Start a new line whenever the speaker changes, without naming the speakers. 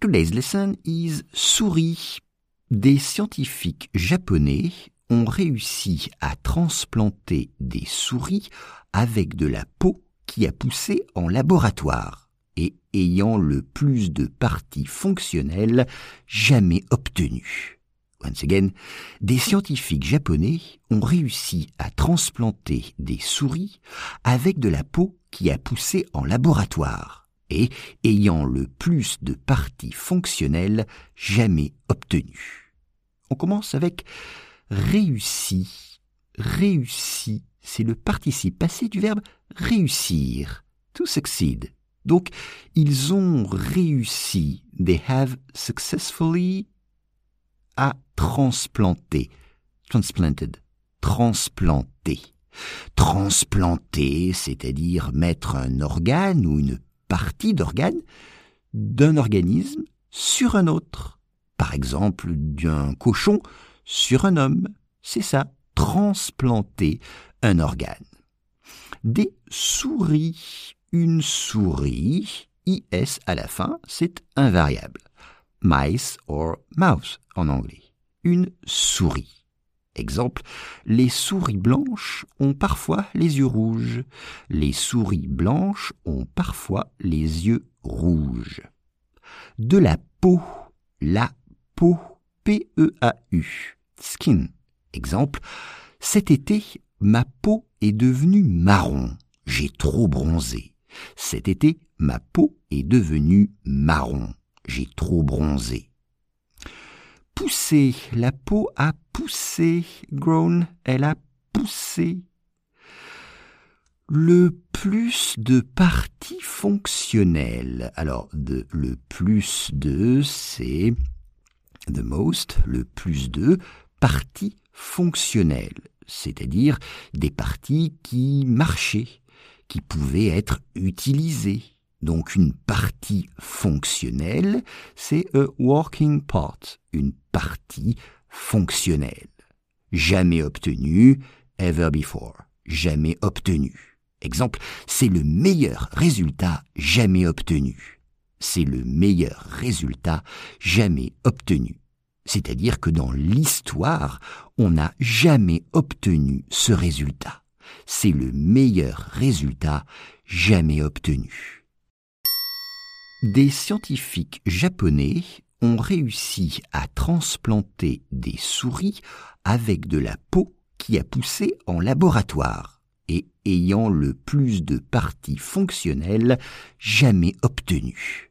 Today's lesson is souris. Des scientifiques japonais ont réussi à transplanter des souris avec de la peau qui a poussé en laboratoire et ayant le plus de parties fonctionnelles jamais obtenues. Once again, des scientifiques japonais ont réussi à transplanter des souris avec de la peau qui a poussé en laboratoire et ayant le plus de parties fonctionnelles jamais obtenues. On commence avec réussi. Réussi, c'est le participe passé du verbe réussir, to succeed. Donc, ils ont réussi, they have successfully, à transplanter, transplanted, transplanter. Transplanter, c'est-à-dire mettre un organe ou une partie d'organe d'un organisme sur un autre. Par exemple, d'un cochon sur un homme. C'est ça, transplanter un organe. Des souris une souris, IS à la fin, c'est invariable. Mice or mouse en anglais. Une souris. Exemple, les souris blanches ont parfois les yeux rouges. Les souris blanches ont parfois les yeux rouges. De la peau, la peau, P-E-A-U, skin. Exemple, cet été, ma peau est devenue marron. J'ai trop bronzé. Cet été, ma peau est devenue marron. J'ai trop bronzé. Pousser, la peau a poussé. Grown, elle a poussé. Le plus de parties fonctionnelles. Alors, le plus de, c'est the most, le plus de parties fonctionnelles, c'est-à-dire des parties qui marchaient, qui pouvaient être utilisées. Donc une partie fonctionnelle, c'est a working part, une partie fonctionnelle. Jamais obtenu, ever before, jamais obtenu. Exemple, c'est le meilleur résultat jamais obtenu. C'est le meilleur résultat jamais obtenu. C'est-à-dire que dans l'histoire, on n'a jamais obtenu ce résultat c'est le meilleur résultat jamais obtenu. Des scientifiques japonais ont réussi à transplanter des souris avec de la peau qui a poussé en laboratoire et ayant le plus de parties fonctionnelles jamais obtenues.